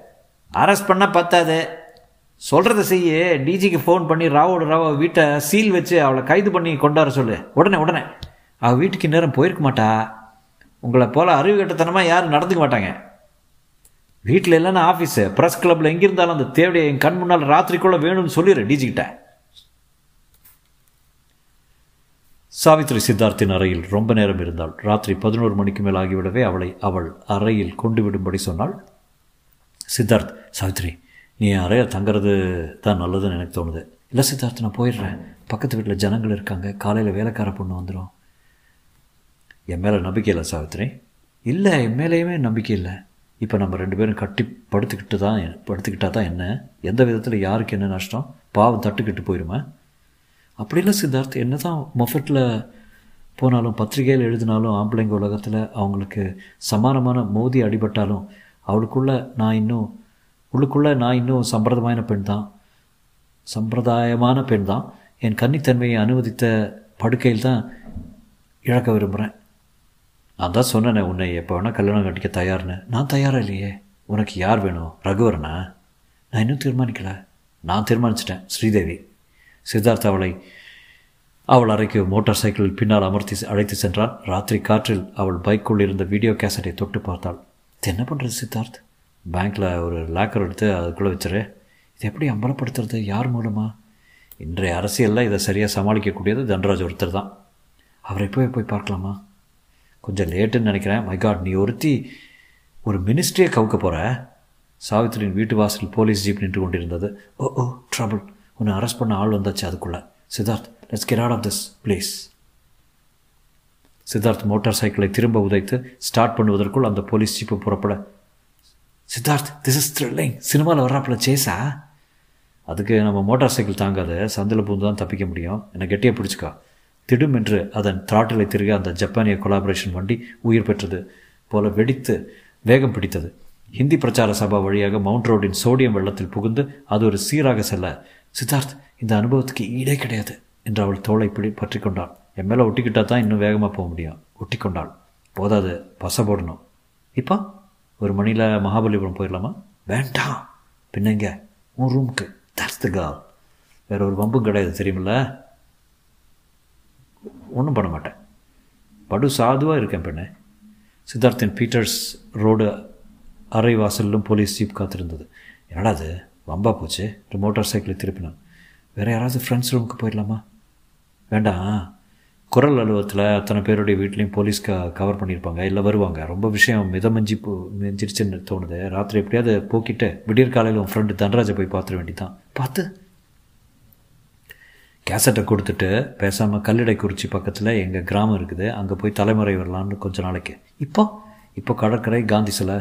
அரெஸ்ட் பண்ண பத்தாது. சொல்கிறத செய்ய. டிஜிக்கு ஃபோன் பண்ணி ராவோட ராவ வீட்டை சீல் வச்சு அவளை கைது பண்ணி கொண்டாட சொல்லு. உடனே உடனே. அவள் வீட்டுக்கு நேரம் போயிருக்க மாட்டா. உங்களை போல் அறிவு கட்டத்தனமாக யாரும் நடந்துக்க மாட்டாங்க. வீட்டில் இல்லைன்னா ஆஃபீஸு ப்ரெஸ் கிளப்பில் எங்கே இருந்தாலும் அந்த தேவையை என் கண் முன்னால் ராத்திரிக்குள்ளே வேணும்னு சொல்லிடு டிஜிக்கிட்ட சாவித்ரி சித்தார்த்தின் அறையில் ரொம்ப நேரம் இருந்தாள். ராத்திரி பதினோரு மணிக்கு மேல் ஆகிவிடவே அவளை அவள் அறையில் கொண்டு விடும்படி சொன்னாள். சித்தார்த் சாவித்ரி நீ என் அறையில் தங்குறது தான் நல்லதுன்னு எனக்கு தோணுது. இல்லை சித்தார்த் நான் போயிடுறேன். பக்கத்து வீட்டில் ஜனங்கள் இருக்காங்க. காலையில் வேலைக்கார பொண்ணு வந்துடும் என் மேலே நம்பிக்கை இல்லை சாவித்ரி இல்லை என் மேலேயுமே நம்பிக்கை இல்லை. இப்போ நம்ம ரெண்டு பேரும் கட்டி படுத்துக்கிட்டு தான் படுத்துக்கிட்டா தான் என்ன? எந்த விதத்தில் யாருக்கு என்ன நஷ்டம்? பாவம் தட்டுக்கிட்டு போயிடுமா அப்படிலாம் சித்தார்த்து சித்தார்த் என்ன தான் மொஃபெட்டில் போனாலும் பத்திரிகையில் எழுதினாலும் ஆம்பளைங்க உலகத்தில் அவங்களுக்கு சமானமான மோதி அடிபட்டாலும் அவளுக்குள்ள நான் இன்னும் உள்ளுக்குள்ளே நான் இன்னும் சம்பிரதாயமான பெண் தான். சம்பிரதாயமான பெண் தான். என் கன்னித்தன்மையை அனுமதித்த படுக்கையில் தான் இழக்க விரும்புகிறேன் நான் தான் சொன்னேனே உன்னை எப்போ வேணால் கல்யாணம் கட்டிக்க தயார்னு. நான் தயாராக இல்லையே? உனக்கு யார் வேணும்? ரகுவரனா? நான் இன்னும் தீர்மானிக்கல. நான் தீர்மானிச்சிட்டேன் ஸ்ரீதேவி. சித்தார்த் அவளை அவள் அறைக்கு மோட்டார் சைக்கிளில் பின்னால் அமர்த்தி அழைத்து சென்றாள் ராத்திரி காற்றில் அவள் பைக்குள் இருந்த வீடியோ கேசட்டை தொட்டு பார்த்தாள். இது என்ன பண்ணுறது சித்தார்த்? பேங்க்கில் ஒரு லாக்கர் எடுத்து அதுக்குள்ளே வச்சுரு. இது எப்படி அம்பலப்படுத்துறது? யார் மூலமாக இன்றைய அரசியலில் இதை சரியாக சமாளிக்கக்கூடியது தன்ராஜ் ஒருத்தர் தான். அவரை போய் போய் பார்க்கலாமா? கொஞ்சம் லேட்டுன்னு நினைக்கிறேன். மை காட் நீ ஒருத்தி ஒரு மினிஸ்ட்ரியை கவுக்க போகிற சாவித்திரியின் வீட்டு வாசல் போலீஸ் ஜீப் நின்று கொண்டிருந்தது. ஓ ஓ ட்ரபுள் உன்னை அரெஸ்ட் பண்ண ஆள் வந்தாச்சு அதுக்குள்ளே. Siddharth let's get out of this please Siddharth motor சைக்கிளை திரும்ப உதைத்து ஸ்டார்ட் பண்ணுவதற்குள் அந்த போலீஸ் ஜீப்பு புறப்பட. சித்தார்த் திஸ் இஸ் த்ரில்லிங் சினிமாவில் வர்றாப்புல சேஸா அதுக்கு நம்ம மோட்டார் சைக்கிள் தாங்காத. சந்தில் பூந்து தான் தப்பிக்க முடியும். என்னை கெட்டியாக பிடிச்சிக்கா. திடும் என்று அதன் திராட்டிலை திருக அந்த ஜப்பானிய கொலாபரேஷன் வண்டி உயிர் பெற்றது போல வெடித்து வேகம் பிடித்தது. ஹிந்தி பிரச்சார சபா வழியாக மவுண்ட் ரோடின் சோடியம் வெள்ளத்தில் புகுந்து அது ஒரு சீராக செல்ல சித்தார்த் இந்த அனுபவத்துக்கு ஈடே கிடையாது என்று அவள் தோளை பிடி பற்றி கொண்டாள். என் மேலே ஒட்டிக்கிட்டா தான் இன்னும் வேகமாக போக முடியும். ஒட்டி கொண்டாள். போதாது பச போடணும். இப்போ? ஒரு மணியில் மகாபலிபுரம் போயிடலாமா? வேண்டாம் பின்னங்க உன் ரூமுக்கு தட்ஸ் கால் வேற ஒரு வம்பும் கிடையாது தெரியுமில்ல? ஒன்றும் பண்ண மாட்டேன். படு சாதுவாக இருக்கேன் பெண்ணே. சித்தார்த்தின் பீட்டர்ஸ் ரோடு அரை வாசலிலும் போலீஸ் ஜீப் காத்திருந்தது. என்னடா அது வம்பா போச்சு. ஒரு மோட்டார் சைக்கிளை திருப்பினான் வேறு யாராவது ஃப்ரெண்ட்ஸ் ரூமுக்கு போயிடலாமா? வேண்டாம். குரல் அலுவலத்தில் அத்தனை பேருடைய வீட்லேயும் போலீஸ் க கவர் பண்ணியிருப்பாங்க. இல்லை வருவாங்க. ரொம்ப விஷயம் மிதமஞ்சி போ மிஞ்சிருச்சுன்னு தோணுது. ராத்திரி எப்படியாவது போக்கிட்டு விடியற் காலையில் உன் ஃப்ரெண்டு தன்ராஜை போய் பார்த்துட வேண்டியதான் பார்த்து கேசட்டை கொடுத்துட்டு பேசாமல் கல்லிடை குறிச்சி பக்கத்தில் எங்கள் கிராமம் இருக்குது. அங்கே போய் தலைமுறை வரலான்னு கொஞ்ச நாளைக்கு. இப்போ? இப்போ கடற்கரை காந்தி சிலை.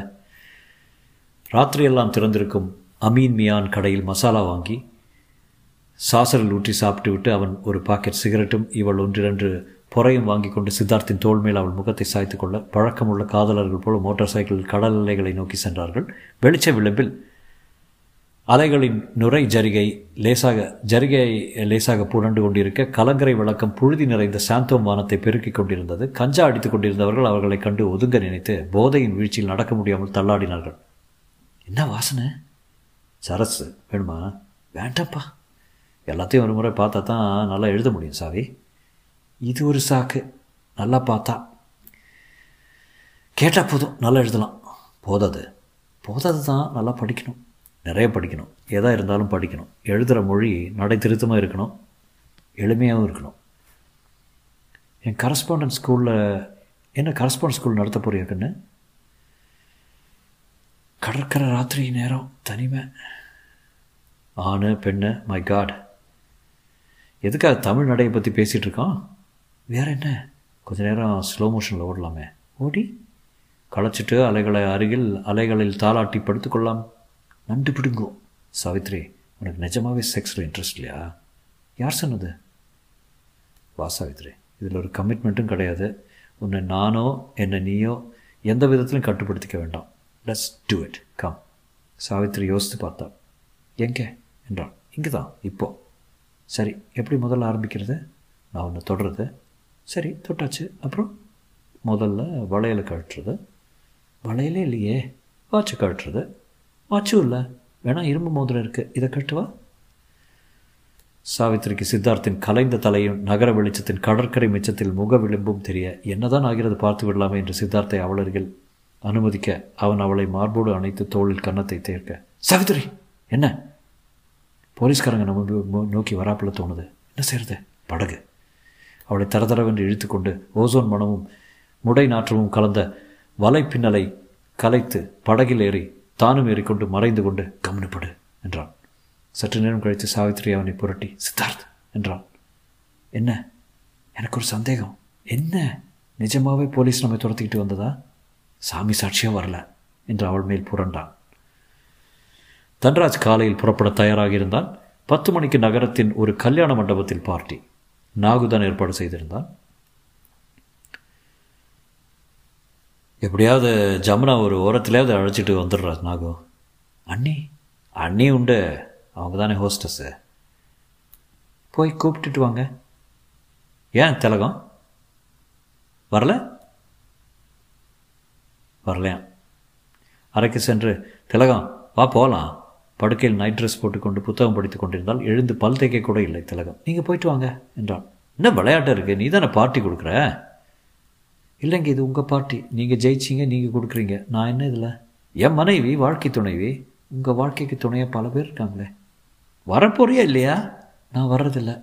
ராத்திரியெல்லாம் திறந்திருக்கும் அமீன் மியான் கடையில் மசாலா வாங்கி சாசரில் ஊற்றி சாப்பிட்டு விட்டு அவன் ஒரு பாக்கெட் சிகரெட்டும் இவள் ஒன்றிரண்டு பொறையும் வாங்கி கொண்டு சித்தார்த்தின் தோல் மேல் அவள் முகத்தை சாய்த்து கொள்ள பழக்கமுள்ள காதலர்கள் போல மோட்டார் சைக்கிள் கடல் அலைகளை நோக்கி சென்றார்கள். வெளிச்ச விளிம்பில் அலைகளின் நுரை ஜரிகை லேசாக ஜரிகை லேசாக புரண்டு கொண்டிருக்க கலங்கரை விளக்கம் புழுதி நிறைந்த சாந்தோம் வானத்தை பெருக்கிக் கொண்டிருந்தது. கஞ்சா அடித்துக் கொண்டிருந்தவர்கள் அவர்களை கண்டு ஒதுங்க நினைத்து போதையின் வீழ்ச்சியில் நடக்க முடியாமல் தள்ளாடினார்கள். என்ன வாசனை? சரசு வேணுமா? வேண்டாம்ப்பா. எல்லாத்தையும் ஒரு முறை பார்த்தா தான் நல்லா எழுத முடியும் சாவி. இது ஒரு சாக்கு. நல்லா பார்த்தா. கேட்டால் போதும் நல்லா எழுதலாம். போதாது. போதாது தான் நல்லா படிக்கணும். நிறைய படிக்கணும். எதாக இருந்தாலும் படிக்கணும். எழுதுகிற மொழி நடை திருத்தமாக இருக்கணும். எளிமையாகவும் இருக்கணும். என் கரஸ்பாண்டன்ஸ் ஸ்கூலில் என்ன கரஸ்பாண்டன்ஸ் ஸ்கூல் நடத்த போறியா கடற்கரை ராத்திரி நேரம் தனிமை. ஆணு பெண்ணு மை காட் எதுக்காக தமிழ் நடையை பற்றி பேசிகிட்டு இருக்கோம்? வேற என்ன? கொஞ்ச நேரம் ஸ்லோ மோஷனில் ஓடலாமே. ஓடி. களைச்சிட்டு அலைகளை அருகில் அலைகளில் தாளாட்டி படுத்துக்கொள்ளலாம். நண்டு பிடுங்கும் சாவித்ரி உனக்கு நிஜமாகவே செக்ஸில் இன்ட்ரெஸ்ட் இல்லையா? யார் சொன்னது? வா சாவித்ரி இதில் ஒரு கமிட்மெண்ட்டும் கிடையாது. உன்னை நானோ என்னை நீயோ எந்த விதத்திலும் கட்டுப்படுத்திக்க வேண்டாம். Let's do it come Savitri யோசித்து பார்த்தா எங்கே? என்றான் இங்கே தான் இப்போ. சரி எப்படி முதல்ல ஆரம்பிக்கிறது? நான் உன்னை தொடுறது. சரி தொட்டாச்சு. அப்புறம்? முதல்ல வளையலை கழட்டுறது வளையலே இல்லையே. வாட்சை கழட்டுறது வாட்சும் இல்லை. வேணா இரும்பு மோதிரம் இருக்குது இதை கட்டுவா? சாவித்திரிக்கு சித்தார்த்தின் கலைந்த தலையும் நகர வெளிச்சத்தின் கடற்கரை மிச்சத்தில் முக விளிம்பும் தெரிய என்னதான் ஆகிறது பார்த்து விடலாமே என்று சித்தார்த்தை அவளர்கள் அனுமதிக்க அவன் அவளை மார்போடு அணைத்து தோளில் கன்னத்தை தேர்க்க. சாவித்திரி என்ன? போலீஸ்காரங்க நம்ம நோக்கி வராப்பில் தோணுது. என்ன செய்யறது படகு. அவளை தரதரவென்று இழுத்துக்கொண்டு ஓசோன் மனமும் முடை நாற்றமும் கலந்த வலை பின்னலை கலைத்து படகில் ஏறி தானும் ஏறிக்கொண்டு மறைந்து கொண்டு கவனப்படு என்றான். சற்று நேரம் கழித்து சாவித்திரி அவனை புரட்டி சித்தார்த்! என்றான். என்ன? எனக்கு ஒரு சந்தேகம். என்ன? நிஜமாவே போலீஸ் நம்மை துரத்திக்கிட்டு வந்ததா? சாமி சாட்சியாக வரல என்று அவள் மேல் புரண்டான். தன்ராஜ் காலையில் புறப்பட தயாராக இருந்தான் பத்து மணிக்கு நகரத்தின் ஒரு கல்யாண மண்டபத்தில் பார்ட்டி. நாகுதான் ஏற்பாடு செய்திருந்தான். எப்படியாவது ஜமுனா ஒரு ஓரத்துலேயாவது அழைச்சிட்டு வந்துடுறா நாகு. அண்ணி அண்ணி உண்டு. அவங்க தானே ஹோஸ்டஸ்ஸு போய் கூப்பிட்டுட்டு வாங்க. ஏன் திலகம்? வரல? வரலையா? அறைக்கு சென்று திலகம் வா போகலாம் படுக்கையில் நைட் ட்ரெஸ் போட்டுக்கொண்டு புத்தகம் படித்து கொண்டிருந்தால் எழுந்து பல் தேய்க்க கூட இல்லை திலகம். நீங்கள் போயிட்டு வாங்க என்றான். என்ன விளையாட்டு இருக்குது நீ தானே பார்ட்டி கொடுக்குற? இல்லைங்க இது உங்கள் பார்ட்டி நீங்கள் ஜெயிச்சிங்க நீங்கள் கொடுக்குறீங்க. நான் என்ன இதில்? என் மனைவி வாழ்க்கை துணைவி உங்கள் வாழ்க்கைக்கு துணையாக பல பேர் இருக்காங்களே. வரப்போறியா இல்லையா? நான் வர்றதில்ல.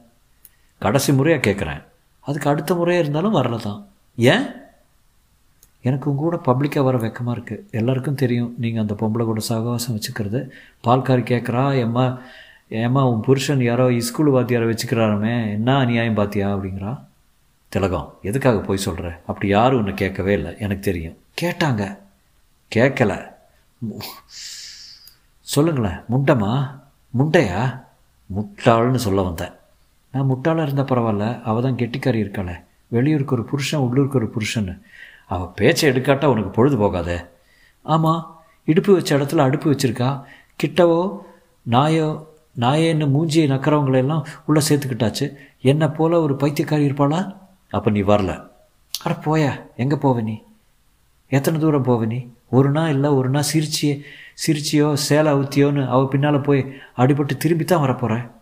கடைசி முறையாக கேட்குறேன் அதுக்கு அடுத்த முறையாக இருந்தாலும் வரல தான் ஏன்? எனக்கு உங்க கூட பப்ளிக்காக வர வெக்கமாக இருக்குது எல்லாருக்கும் தெரியும். நீங்கள் அந்த பொம்பளை கூட சகவாசம் வச்சுக்கிறது. பால்காரி கேட்குறா எம்மா ஏம்மா உன் புருஷன் யாரோ ஸ்கூல் வாத்தியாரை வச்சுக்கிறாருமே. என்ன அநியாயம் பார்த்தியா அப்படிங்கிறா. திலகம் எதுக்காக போய் சொல்கிற அப்படி யாரும் ஒன்று கேட்கவே இல்லை. எனக்கு தெரியும். கேட்டாங்க. கேட்கல. சொல்லுங்களேன் முண்டமா முண்டையா? முட்டாள்னு சொல்ல வந்தேன். நான் முட்டாளாக இருந்தால் பரவாயில்ல. அவள் தான் கெட்டிக்காரி இருக்காளே. வெளியூருக்கு ஒரு புருஷன் உள்ளூருக்கு ஒரு புருஷன் அவள் பேச்சை எடுக்காட்டா உனக்கு பொழுது போகாதே. ஆமாம் இடுப்பு வச்ச இடத்துல அடுப்பு வச்சுருக்கா. கிட்டவோ நாயோ நாயேன்னு மூஞ்சியை நக்கிறவங்களெல்லாம் உள்ளே சேர்த்துக்கிட்டாச்சு. என்னை போல் ஒரு பைத்தியக்காரி இருப்பாளா? அப்போ நீ வரல. அட போயா எங்கே போவ நீ? எத்தனை தூரம் போவ நீ? ஒரு நாள் இல்லை ஒரு நாள் சிரிச்சியே சிரிச்சியோ சேலை அவுத்தியோன்னு அவள் பின்னால் போய் அடிபட்டு திரும்பி தான் வரப்போகிறேன்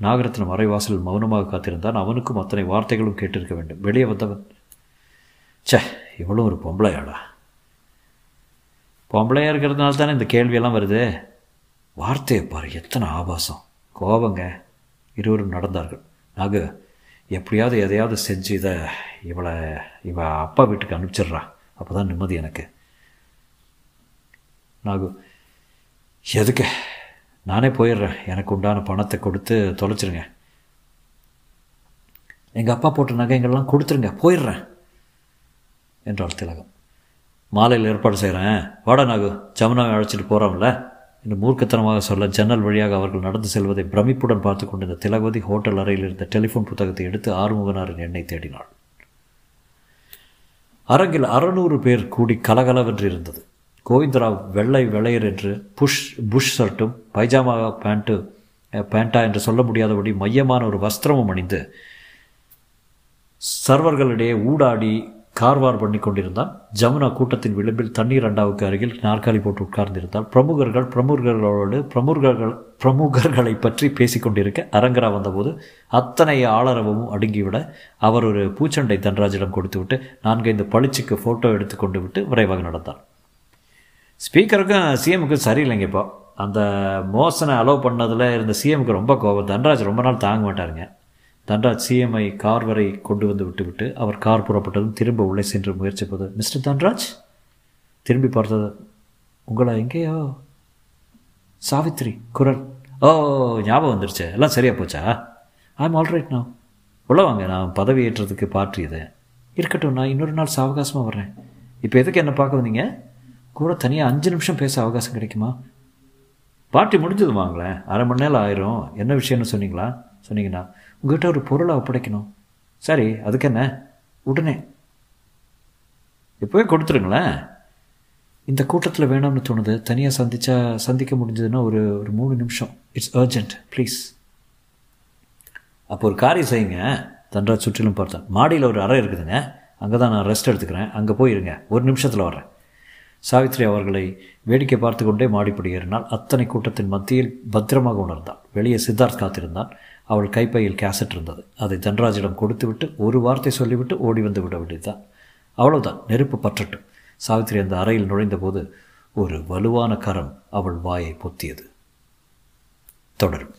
நாகரத்தின் மறைவாசல் மௌனமாக காத்திருந்தான். அவனுக்கும் அத்தனை வார்த்தைகளும் கேட்டிருக்க வேண்டும். வெளியே வந்தவன் சே இவ்வளோ ஒரு பொம்பளையாடா. பொம்பளையாக இருக்கிறதுனால தானே இந்த கேள்வியெல்லாம் வருது? வார்த்தையை பாரு எத்தனை ஆபாசம். கோபங்க இருவரும் நடந்தார்கள். நாகு எப்படியாவது எதையாவது செஞ்சு இதை இவளை இவ அப்பா வீட்டுக்கு அனுப்பிச்சிட்றா. அப்போ தான் நிம்மதி எனக்கு. நாகு எதுக்கு? நானே போயிடுறேன். எனக்கு உண்டான பணத்தை கொடுத்து தொலைச்சிருங்க. எங்கள் அப்பா போட்ட நகைங்கள்லாம் கொடுத்துருங்க. போயிடுறேன் என்றாள் திலகம். மாலையில் ஏற்பாடு செய்கிறேன் வாடா நாகு ஜமுனாவை அழைச்சிட்டு போகிறோம்ல என்று மூர்க்கத்தனமாக சொல்ல ஜன்னல் வழியாக அவர்கள் நடந்து செல்வதை பிரமிப்புடன் பார்த்து கொண்டிருந்த திலகவதி ஹோட்டல் அறையில் இருந்த டெலிஃபோன் புத்தகத்தை எடுத்து ஆறுமுகனாரின் எண்ணை தேடினாள். அரங்கில் அறநூறு பேர் கூடி கலகலவென்று இருந்தது. கோவிந்தராவ் வெள்ளை வெளையர் என்று புஷ் புஷ் ஷர்ட்டும் பைஜாமா பேண்ட்டு பேண்டா என்று சொல்ல முடியாதபடி மையமான ஒரு வஸ்திரமும் அணிந்து சர்வர்களிடையே ஊடாடி கார்வார் பண்ணி கொண்டிருந்தான். ஜமுனா கூட்டத்தின் விளிம்பில் தண்ணீர் அண்டாவுக்கு அருகில் நாற்காலி போட்டு உட்கார்ந்திருந்தால் பிரமுகர்கள் பிரமுகர்களோடு பிரமுகர்கள் பிரமுகர்களை பற்றி பேசிக்கொண்டிருக்க அரங்கரா வந்தபோது அத்தனை ஆளரவமும் அடுங்கிவிட அவர் ஒரு பூச்சண்டை தன்ராஜிடம் கொடுத்துவிட்டு நான்கைந்து பளிச்சுக்கு ஃபோட்டோ எடுத்து கொண்டு விட்டு விரைவாக நடந்தார் ஸ்பீக்கருக்கும் சிஎமுக்கும் சரியில்லைங்க இப்போ அந்த மோசனை அலோவ் பண்ணதில் இருந்த சிஎமுக்கு ரொம்ப கோபம். தன்ராஜ் ரொம்ப நாள் தாங்க மாட்டாருங்க. தன்ராஜ் சிஎம்ஐ கார் வரை கொண்டு வந்து விட்டுவிட்டு அவர் கார் புறப்பட்டதும் திரும்ப உள்ளே சென்று முயற்சிப்பது. மிஸ்டர் தன்ராஜ்? திரும்பி பார்த்தது உங்களை எங்கேயோ? சாவித்ரி குரல். ஓ ஞாபகம் வந்துருச்சு. எல்லாம் சரியாக போச்சா? ஐ எம் ஆல்ரைட் நான் உள்ள வாங்க நான் பதவி ஏற்றதுக்கு பாற்றியது இருக்கட்டும் நான் இன்னொரு நாள் சாவகாசமாக வர்றேன். இப்போ எதுக்கு என்ன பார்க்க வந்தீங்க? கூட தனியாக அஞ்சு நிமிஷம் பேச அவகாசம் கிடைக்குமா? பார்ட்டி முடிஞ்சது வாங்களேன் அரை மணி நேரம் ஆயிரும். என்ன விஷயம்னு சொன்னீங்களா? சொன்னீங்கன்னா உங்ககிட்ட ஒரு பொருளை ஒப்படைக்கணும். சரி அதுக்கு என்ன உடனே. இப்போவே கொடுத்துருங்களேன். இந்த கூட்டத்தில் வேணாம்னு தோணுது. தனியாக சந்திச்சா சந்திக்க முடிஞ்சதுன்னா ஒரு ஒரு மூணு நிமிஷம். இட்ஸ் அர்ஜென்ட் ப்ளீஸ் அப்போ ஒரு காரியம் செய்யுங்க. தன்ராஜ் சுற்றிலும் பார்த்தேன் மாடியில் ஒரு அறை இருக்குதுங்க. அங்கே தான் நான் ரெஸ்ட் எடுத்துக்கிறேன். அங்கே போயிருங்க. ஒரு நிமிஷத்தில் வர்றேன். சாவித்ரி அவர்களை வேடிக்கை பார்த்து கொண்டே மாடிப்படி ஏறினால் அத்தனை கூட்டத்தின் மத்தியில் பத்திரமாக உணர்ந்தாள். வெளியே சித்தார்த் காத்திருந்தான். அவள் கைப்பையில் கேசட் இருந்தது. அதை தன்ராஜிடம் கொடுத்துவிட்டு ஒரு வார்த்தை சொல்லிவிட்டு ஓடி வந்து விட வேண்டியதுதான். அவ்வளவுதான். நெருப்பு பற்றட்டும். சாவித்திரி அந்த அறையில் நுழைந்தபோது ஒரு வலுவான கரம் அவள் வாயை பொத்தியது. தொடரும்.